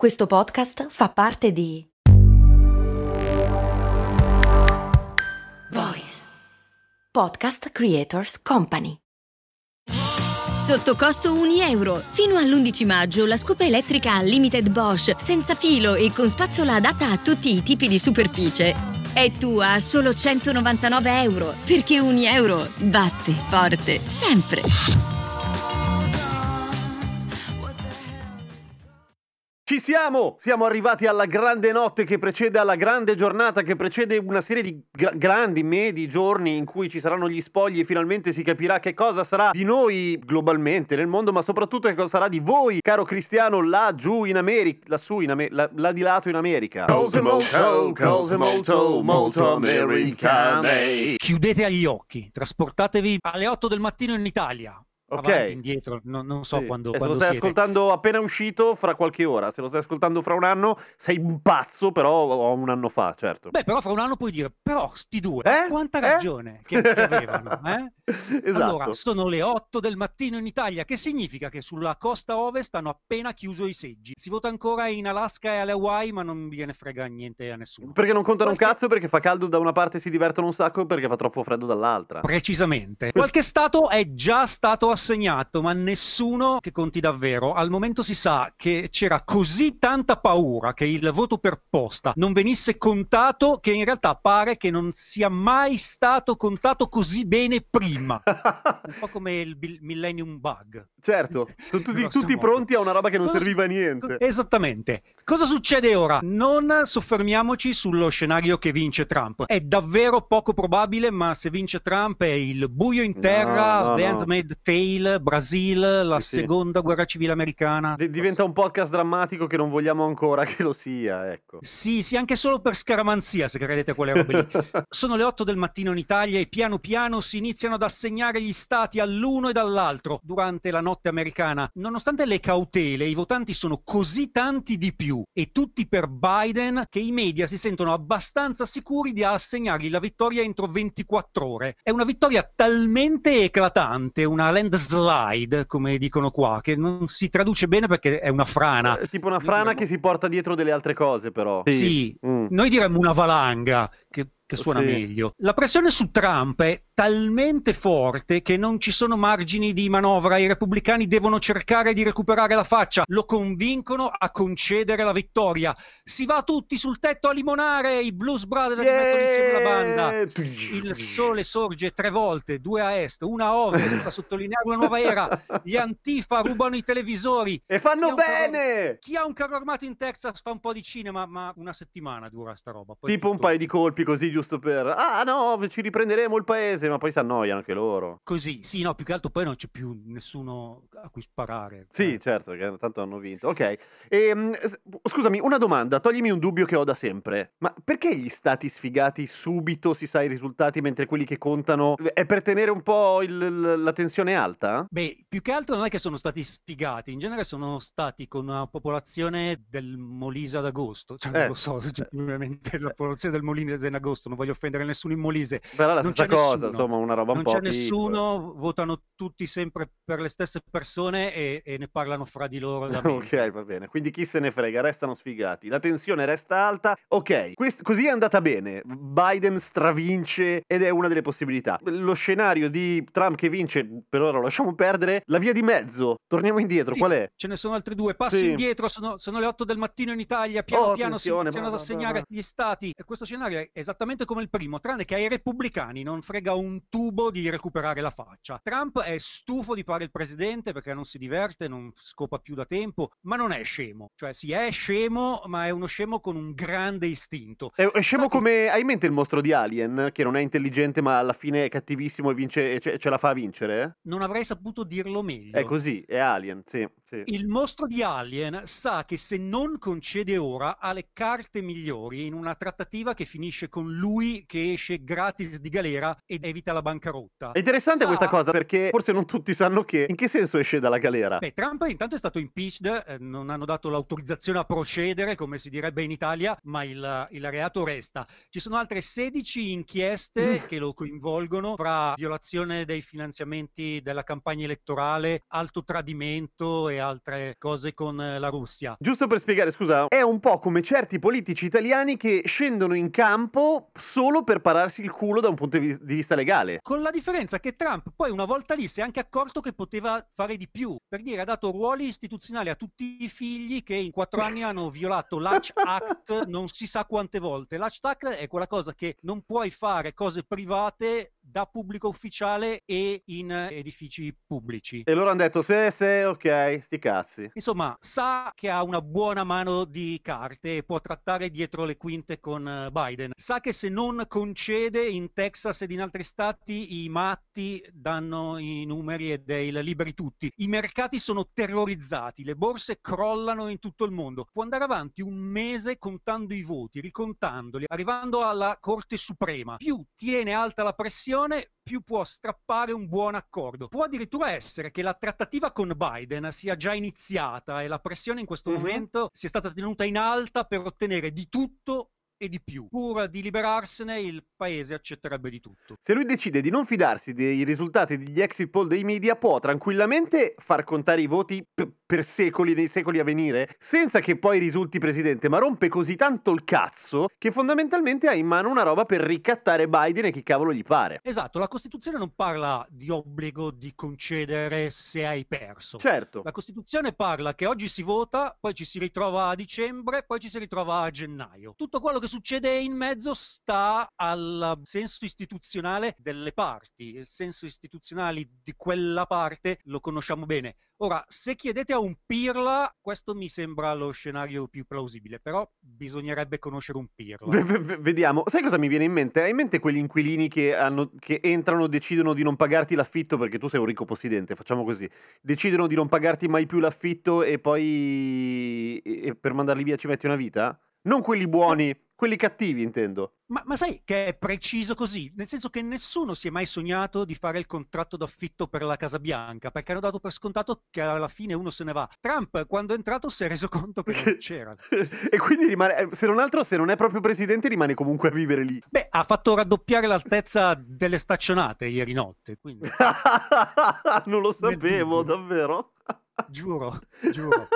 Questo podcast fa parte di Voice Podcast Creators Company. Sotto costo 1 euro. Fino all'11 maggio la scopa elettrica Unlimited Bosch senza filo e con spazzola adatta a tutti i tipi di superficie. È tua a solo 199 euro. Perché 1 euro batte forte sempre. Ci siamo! Siamo arrivati alla grande notte che precede alla grande giornata che precede una serie di gra- grandi, medi giorni in cui ci saranno gli spogli e finalmente si capirà che cosa sarà di noi globalmente nel mondo, ma soprattutto che cosa sarà di voi, caro Cristiano, là giù in America, lassù in America, là di lato in America. Molto americane. Chiudete gli occhi, trasportatevi alle 8 del mattino in Italia. Ok. Avanti, indietro, no- non so Sì. quando, E se quando lo stai siete. ascoltando appena uscito, fra qualche ora. Se lo stai ascoltando fra un anno, sei un pazzo, però un anno fa, certo. Beh, però fra un anno puoi dire, però sti due, Eh? quanta Eh? ragione che, che avevano, eh? esatto. Allora, sono le 8 del mattino in Italia, che significa che sulla costa ovest hanno appena chiuso i seggi. Si vota ancora in Alaska e alle Hawaii, ma non gliene frega niente a nessuno. Perché non contano un Qualche- cazzo, perché fa caldo da una parte e si divertono un sacco, perché fa troppo freddo dall'altra. Precisamente. Qualche stato è già stato assegnato, ma nessuno che conti davvero. Al momento si sa che c'era così tanta paura che il voto per posta non venisse contato che in realtà pare che non sia mai stato contato così bene prima. Un po' come il bil- Millennium Bug. certo, tu- tutti, tutti pronti a una roba che non Cosa- serviva a niente. Esattamente. Cosa succede ora? Non soffermiamoci sullo scenario che vince Trump. È davvero poco probabile, ma se vince Trump è il buio in terra, No, no, no. Handmaid's Tale, Brasil, la Sì, sì. seconda guerra civile americana. D- diventa un podcast drammatico che non vogliamo ancora che lo sia, ecco. Sì, sì, anche solo per scaramanzia, se credete a quelle robe lì. Sono le 8 del mattino in Italia e piano piano si iniziano ad assegnare gli stati all'uno e dall'altro durante la notte americana. Nonostante le cautele, i votanti sono così tanti di più e tutti per Biden che i media si sentono abbastanza sicuri di assegnargli la vittoria entro 24 ore. È una vittoria talmente eclatante, una landslide, come dicono qua, che non si traduce bene perché è una frana. Eh, tipo una frana diremmo- che si porta dietro delle altre cose, però. Sì, Mm. noi diremmo una valanga, che, che suona Sì. meglio. La pressione su Trump è talmente forte che non ci sono margini di manovra. I repubblicani devono cercare di recuperare la faccia. Lo convincono a concedere la vittoria. Si va tutti sul tetto a limonare. I Blues Brothers mettono insieme la banda. Yeah! Il sole sorge tre volte, due a est, una a ovest, a sottolineare una nuova era. Gli Antifa rubano i televisori. E fanno Chi un carro- bene! Chi ha un carro armato in Texas fa un po' di cinema, ma una settimana dura sta roba. Poi Tipo un tutto paio di colpi così giusto per... Ah no, ci riprenderemo il paese, ma poi si annoiano anche loro. Così, sì, no, più che altro poi non c'è più nessuno a cui sparare. Sì, Eh, certo, che tanto hanno vinto. Ok. Ehm, s- scusami, una domanda, toglimi un dubbio che ho da sempre. Ma perché gli stati sfigati subito si sa i risultati mentre quelli che contano è per tenere un po' il- la tensione alta? Beh, più che altro non è che sono stati sfigati, in genere sono stati con una popolazione del Molise ad agosto, cioè Eh. non lo so, oggettivamente la popolazione del Molise in agosto, non voglio offendere nessuno in Molise, Però la Non stessa cosa. Insomma, una roba un non po' c'è piccola. nessuno, votano tutti sempre per le stesse persone e, e ne parlano fra di loro. Ok, va bene. Quindi chi se ne frega, restano sfigati. La tensione resta alta. Ok, quest- così è andata bene. Biden stravince ed è una delle possibilità. Lo scenario di Trump che vince, per ora lo lasciamo perdere. La via di mezzo, torniamo indietro, Sì, qual è? Ce ne sono altri due. Passi Sì. indietro, sono, sono le 8 del mattino in Italia. Piano Oh, piano si iniziano ad assegnare gli stati. E questo scenario è esattamente come il primo, tranne che ai repubblicani non frega un tubo di recuperare la faccia. Trump è stufo di fare il presidente perché non si diverte, non scopa più da tempo, ma non è scemo. Cioè, si è scemo, ma è uno scemo con un grande istinto. È, è scemo che- come. Hai in mente il mostro di Alien, che non è intelligente, ma alla fine è cattivissimo e vince, ce, ce la fa vincere? Non avrei saputo dirlo meglio. È così, è Alien, sì. Sì. Il mostro di Alien sa che se non concede ora ha le carte migliori in una trattativa che finisce con lui che esce gratis di galera ed evita la bancarotta. È interessante Sa- questa cosa perché forse non tutti sanno che. In che senso esce dalla galera? Beh, Trump intanto è stato impeached, eh, non hanno dato l'autorizzazione a procedere, come si direbbe in Italia, ma il, il reato resta. Ci sono altre 16 inchieste che lo coinvolgono fra violazione dei finanziamenti della campagna elettorale, alto tradimento e altre cose con eh, la Russia. Giusto per spiegare, scusa, è un po' come certi politici italiani che scendono in campo solo per pararsi il culo da un punto di vista legale. Con la differenza che Trump poi una volta lì si è anche accorto che poteva fare di più, per dire ha dato ruoli istituzionali a tutti i figli che in quattro anni hanno violato l'Hatch Act non si sa quante volte. L'Hatch Act è quella cosa che non puoi fare cose private da pubblico ufficiale e in edifici pubblici. E loro hanno detto: se, se, ok, sti cazzi. Insomma, sa che ha una buona mano di carte e può trattare dietro le quinte con eh, Biden. Sa che se non concede in Texas ed in altri stati i matti danno i numeri e dei liberi tutti. I mercati sono terrorizzati, le borse crollano in tutto il mondo. Può andare avanti un mese contando i voti, ricontandoli, arrivando alla Corte Suprema. Più tiene alta la pressione situazione più può strappare un buon accordo. Può addirittura essere che la trattativa con Biden sia già iniziata e la pressione in questo uh-huh. momento sia stata tenuta in alta per ottenere di tutto e di più. Pur di liberarsene, il paese accetterebbe di tutto. Se lui decide di non fidarsi dei risultati degli exit poll dei media, può tranquillamente far contare i voti p- per secoli, nei secoli a venire, senza che poi risulti presidente, ma rompe così tanto il cazzo che fondamentalmente ha in mano una roba per ricattare Biden e chi cavolo gli pare. Esatto, la Costituzione non parla di obbligo di concedere se hai perso. Certo. La Costituzione parla che oggi si vota, poi ci si ritrova a dicembre, poi ci si ritrova a gennaio. Tutto quello che succede in mezzo sta al senso istituzionale delle parti. Il senso istituzionale di quella parte lo conosciamo bene. Ora, se chiedete a un pirla, questo mi sembra lo scenario più plausibile, però bisognerebbe conoscere un pirla. V- v- vediamo. Sai cosa mi viene in mente? Hai in mente quegli inquilini che, hanno, che entrano, decidono di non pagarti l'affitto perché tu sei un ricco possidente, facciamo così. Decidono di non pagarti mai più l'affitto e poi e per mandarli via ci metti una vita? Non quelli buoni, quelli cattivi intendo. Ma, ma, sai che è preciso così? Nel senso che nessuno si è mai sognato di fare il contratto d'affitto per la Casa Bianca, perché hanno dato per scontato che alla fine uno se ne va. Trump, quando è entrato, si è reso conto che non c'era. e quindi rimane, eh, se non altro, se non è proprio presidente, rimane comunque a vivere lì. Beh, ha fatto raddoppiare l'altezza delle staccionate ieri notte, quindi... non lo sapevo, davvero? Giuro, giuro.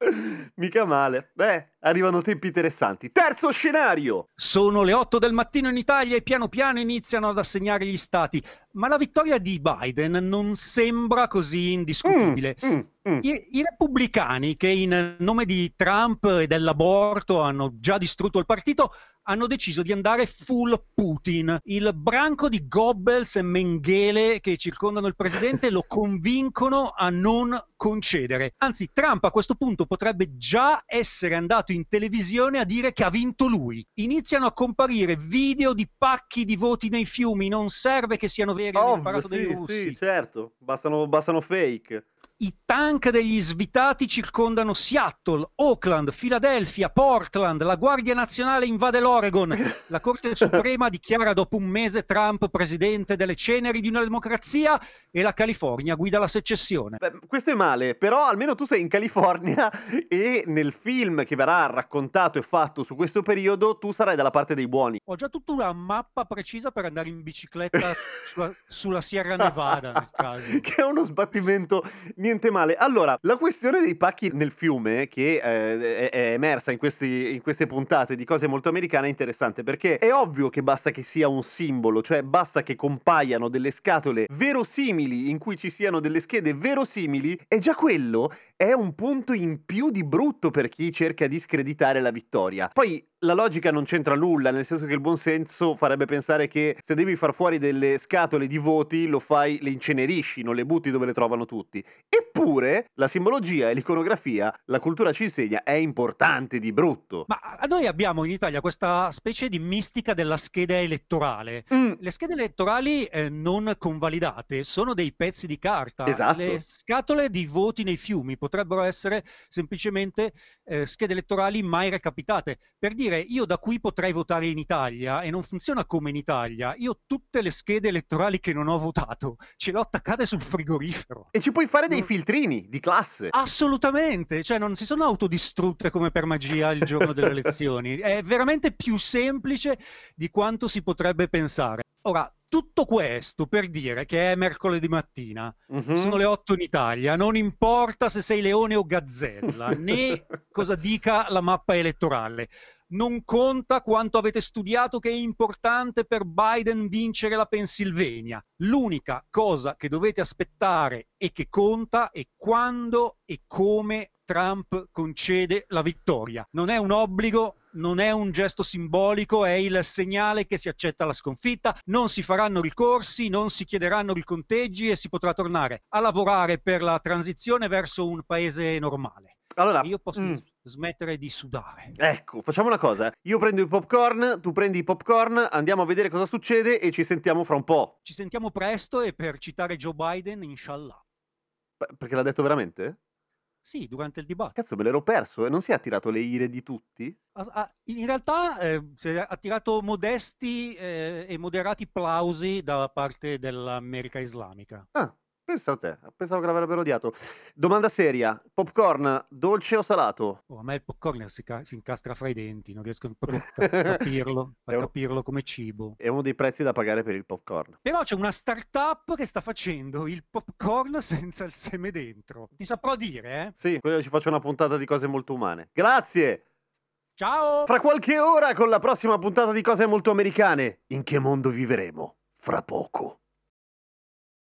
Mica male. Beh, arrivano tempi interessanti. Terzo scenario! Sono le 8 del mattino in Italia e piano piano iniziano ad assegnare gli stati. Ma la vittoria di Biden non sembra così indiscutibile. Mm, mm, mm. I, I, repubblicani, che in nome di Trump e dell'aborto hanno già distrutto il partito, hanno deciso di andare full Putin. Il branco di Goebbels e Mengele che circondano il presidente lo convincono a non concedere. Anzi, Trump a questo punto potrebbe già essere andato in televisione a dire che ha vinto lui. Iniziano a comparire video di pacchi di voti nei fiumi, non serve che siano veri, hanno imparato sì, dei russi. Sì, certo, bastano, bastano fake. I tank degli svitati circondano Seattle, Oakland, Philadelphia, Portland, la Guardia Nazionale invade l'Oregon, la Corte Suprema dichiara dopo un mese Trump presidente delle ceneri di una democrazia e la California guida la secessione. Beh, questo è male, però almeno tu sei in California e nel film che verrà raccontato e fatto su questo periodo tu sarai dalla parte dei buoni. Ho già tutta una mappa precisa per andare in bicicletta sulla, sulla Sierra Nevada nel caso. che è uno sbattimento niente male. Allora, la questione dei pacchi nel fiume, che eh, è, emersa in, questi, in, queste puntate di cose molto americane, è interessante perché è ovvio che basta che sia un simbolo, cioè basta che compaiano delle scatole verosimili in cui ci siano delle schede verosimili, e già quello è un punto in più di brutto per chi cerca di screditare la vittoria. Poi la logica non c'entra nulla, nel senso che il buonsenso farebbe pensare che se devi far fuori delle scatole di voti, lo fai, le incenerisci, non le butti dove le trovano tutti. Eppure la simbologia e l'iconografia, la cultura ci insegna, è importante di brutto. Ma noi abbiamo in Italia questa specie di mistica della scheda elettorale. Mm. Le schede elettorali eh, non convalidate sono dei pezzi di carta. Esatto. Le scatole di voti nei fiumi potrebbero essere semplicemente eh, schede elettorali mai recapitate. Per dire dire io da qui potrei votare in Italia e non funziona come in Italia. Io tutte le schede elettorali che non ho votato ce l'ho attaccate sul frigorifero. E ci puoi fare dei filtrini di classe. Assolutamente, cioè non si sono autodistrutte come per magia il giorno delle elezioni. È veramente più semplice di quanto si potrebbe pensare. Ora, Tutto questo per dire che è mercoledì mattina, Mhm. sono le 8 in Italia, non importa se sei leone o gazzella, né cosa dica la mappa elettorale. Non conta quanto avete studiato che è importante per Biden vincere la Pennsylvania. L'unica cosa che dovete aspettare e che conta è quando e come Trump concede la vittoria. Non è un obbligo, non è un gesto simbolico, è il segnale che si accetta la sconfitta, non si faranno ricorsi, non si chiederanno riconteggi e si potrà tornare a lavorare per la transizione verso un paese normale. Allora, Io posso mm, smettere di sudare. ecco, facciamo una cosa. Io prendo i popcorn, tu prendi i popcorn, andiamo a vedere cosa succede e ci sentiamo fra un po'. Ci sentiamo presto e per citare Joe Biden, inshallah. Perché l'ha detto veramente? Sì, durante il dibattito. Cazzo, me l'ero perso e non si è attirato le ire di tutti? In realtà eh, si è attirato modesti eh, e moderati plausi da parte dell'America islamica. Ah, pensa a te, pensavo che l'avrebbero odiato. Domanda seria, popcorn dolce o salato? Oh, a me il popcorn si, ca- si incastra fra i denti, non riesco proprio a ca- capirlo, a un- capirlo come cibo. È uno dei prezzi da pagare per il popcorn. Però c'è una startup che sta facendo il popcorn senza il seme dentro. Ti saprò dire, eh? Sì, quello ci faccio una puntata di cose molto umane. Grazie! Ciao! Fra qualche ora con la prossima puntata di cose molto americane. In che mondo vivremo? Fra poco.